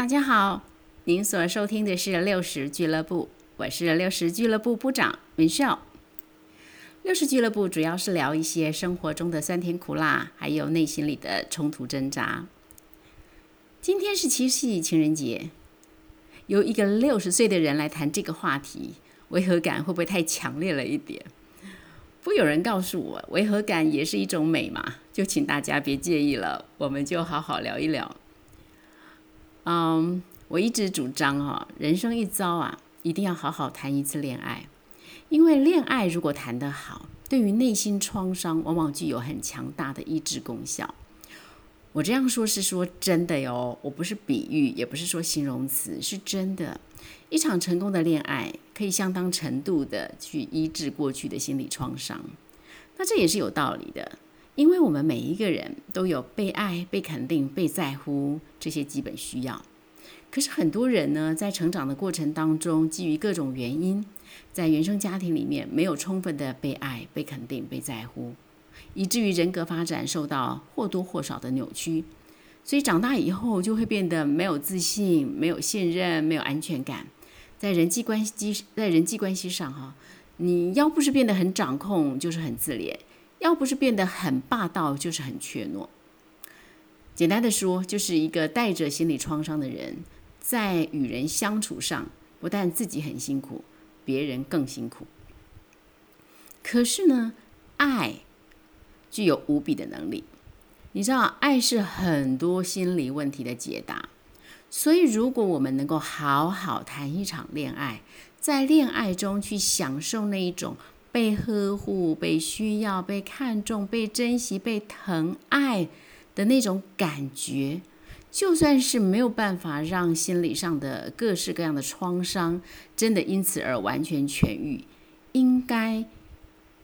大家好，您所收听的是六十俱乐部，我是六十俱乐部部长文少。六十俱乐部主要是聊一些生活中的酸甜苦辣，还有内心里的冲突挣扎。今天是七夕情人节，由一个六十岁的人来谈这个话题，违和感会不会太强烈了一点？不有人告诉我，违和感也是一种美嘛，就请大家别介意了，我们就好好聊一聊。嗯，我一直主张哈，人生一遭啊，一定要好好谈一次恋爱，因为恋爱如果谈得好，对于内心创伤往往具有很强大的医治功效。我这样说是说真的哟，我不是比喻，也不是说形容词，是真的。一场成功的恋爱可以相当程度的去医治过去的心理创伤，那这也是有道理的，因为我们每一个人都有被爱、被肯定、被在乎这些基本需要。可是很多人呢，在成长的过程当中，基于各种原因，在原生家庭里面没有充分的被爱、被肯定、被在乎，以至于人格发展受到或多或少的扭曲。所以长大以后就会变得没有自信、没有信任、没有安全感。在人际关系在人际关系上，哈，你要不是变得很掌控，就是很自恋；要不是变得很霸道，就是很怯懦。简单的说，就是一个带着心理创伤的人，在与人相处上，不但自己很辛苦，别人更辛苦。可是呢，爱具有无比的能力。你知道，爱是很多心理问题的解答。所以，如果我们能够好好谈一场恋爱，在恋爱中去享受那一种被呵护、被需要、被看重、被珍惜、被疼爱的那种感觉，就算是没有办法让心理上的各式各样的创伤真的因此而完全痊愈，应该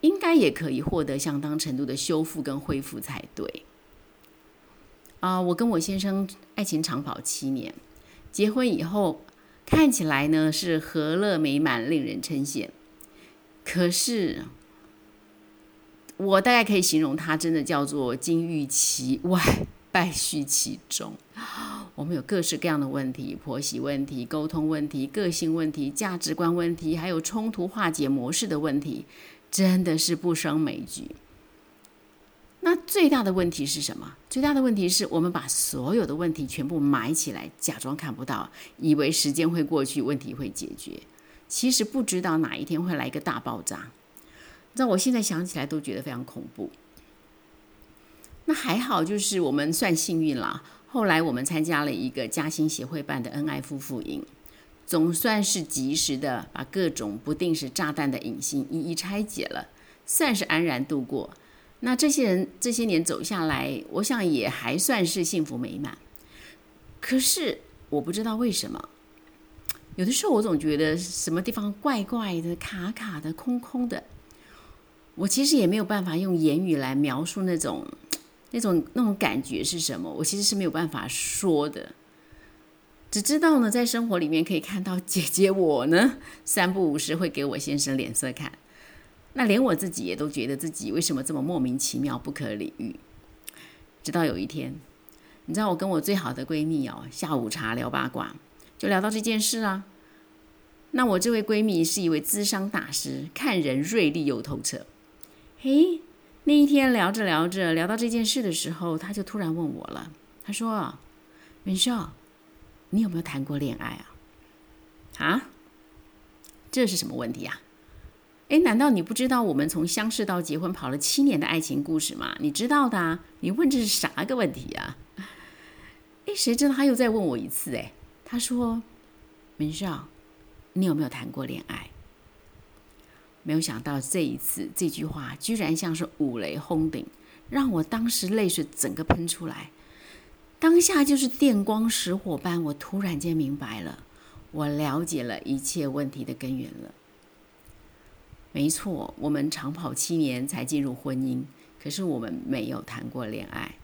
应该也可以获得相当程度的修复跟恢复才对。啊，我跟我先生爱情长跑七年，结婚以后看起来呢是和乐美满，令人称羡。可是我大概可以形容他，真的叫做金玉其外，败絮其中。我们有各式各样的问题：婆媳问题、沟通问题、个性问题、价值观问题，还有冲突化解模式的问题，真的是不胜枚举。那最大的问题是什么？最大的问题是我们把所有的问题全部埋起来，假装看不到，以为时间会过去，问题会解决。其实不知道哪一天会来一个大爆炸。你知道，我现在想起来都觉得非常恐怖。那还好，就是我们算幸运啦。后来我们参加了一个嘉兴协会办的恩爱夫妇营，总算是及时的把各种不定时炸弹的隐性一一拆解了，算是安然度过。那这些人这些年走下来，我想也还算是幸福美满。可是我不知道为什么，有的时候我总觉得什么地方怪怪的、卡卡的、空空的。我其实也没有办法用言语来描述那种、那种、那种感觉是什么。我其实是没有办法说的，只知道呢，在生活里面可以看到姐姐我呢，三不五时会给我先生脸色看。那连我自己也都觉得自己为什么这么莫名其妙、不可理喻。直到有一天，你知道我跟我最好的闺蜜哦，下午茶聊八卦，就聊到这件事啊。那我这位闺蜜是一位资商大师，看人锐利又透彻。嘿，那一天聊着聊着，聊到这件事的时候，她就突然问我了。她说：“文少，你有没有谈过恋爱啊？”啊？这是什么问题啊？哎，难道你不知道我们从相识到结婚跑了七年的爱情故事吗？你知道的啊！你问这是啥个问题啊？哎，谁知道他又再问我一次？哎，他说：“明少，你有没有谈过恋爱？”没有想到这一次这句话居然像是五雷轰顶，让我当时泪水整个喷出来。当下就是电光石火般，我突然间明白了，我了解了一切问题的根源了。没错，我们长跑七年才进入婚姻，可是我们没有谈过恋爱。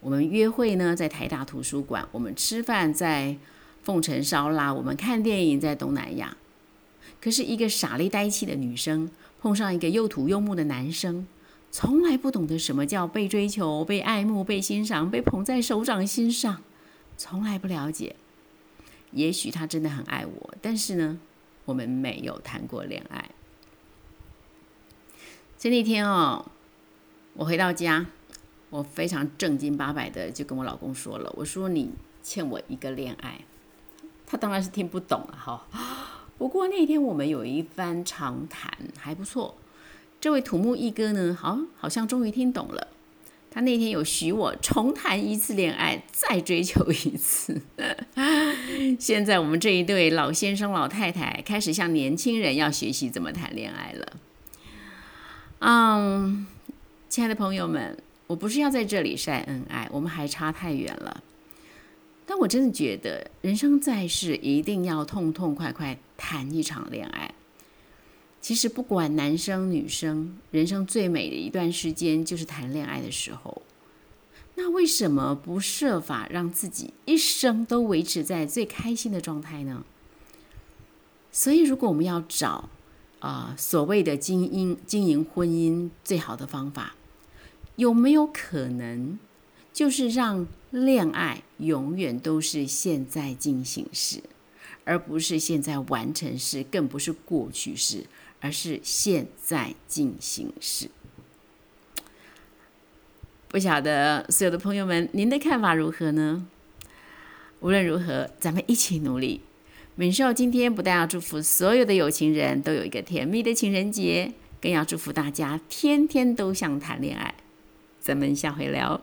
我们约会呢，在台大图书馆；我们吃饭在凤城烧腊；我们看电影在东南亚。可是，一个傻里呆气的女生碰上一个又土又木的男生，从来不懂得什么叫被追求、被爱慕、被欣赏、被捧在手掌心上，从来不了解。也许他真的很爱我，但是呢，我们没有谈过恋爱。所以那天哦，我回到家，我非常正经八百的就跟我老公说了，我说你欠我一个恋爱。他当然是听不懂了哈。不过那天我们有一番长谈，还不错。这位土木一哥呢，好，好像终于听懂了。他那天有许我重谈一次恋爱，再追求一次。现在我们这一对老先生老太太开始向年轻人要学习怎么谈恋爱了。嗯，亲爱的朋友们，我不是要在这里晒恩爱，我们还差太远了。但我真的觉得，人生在世一定要痛痛快快谈一场恋爱。其实不管男生女生，人生最美的一段时间就是谈恋爱的时候。那为什么不设法让自己一生都维持在最开心的状态呢？所以，如果我们要找啊所谓的经营经营婚姻最好的方法，有没有可能？就是让恋爱永远都是现在进行时，而不是现在完成时，更不是过去式，而是现在进行时。不晓得所有的朋友们，您的看法如何呢？无论如何，咱们一起努力。敏寿今天不但要祝福所有的有情人都有一个甜蜜的情人节，更要祝福大家天天都想谈恋爱。咱们下回聊。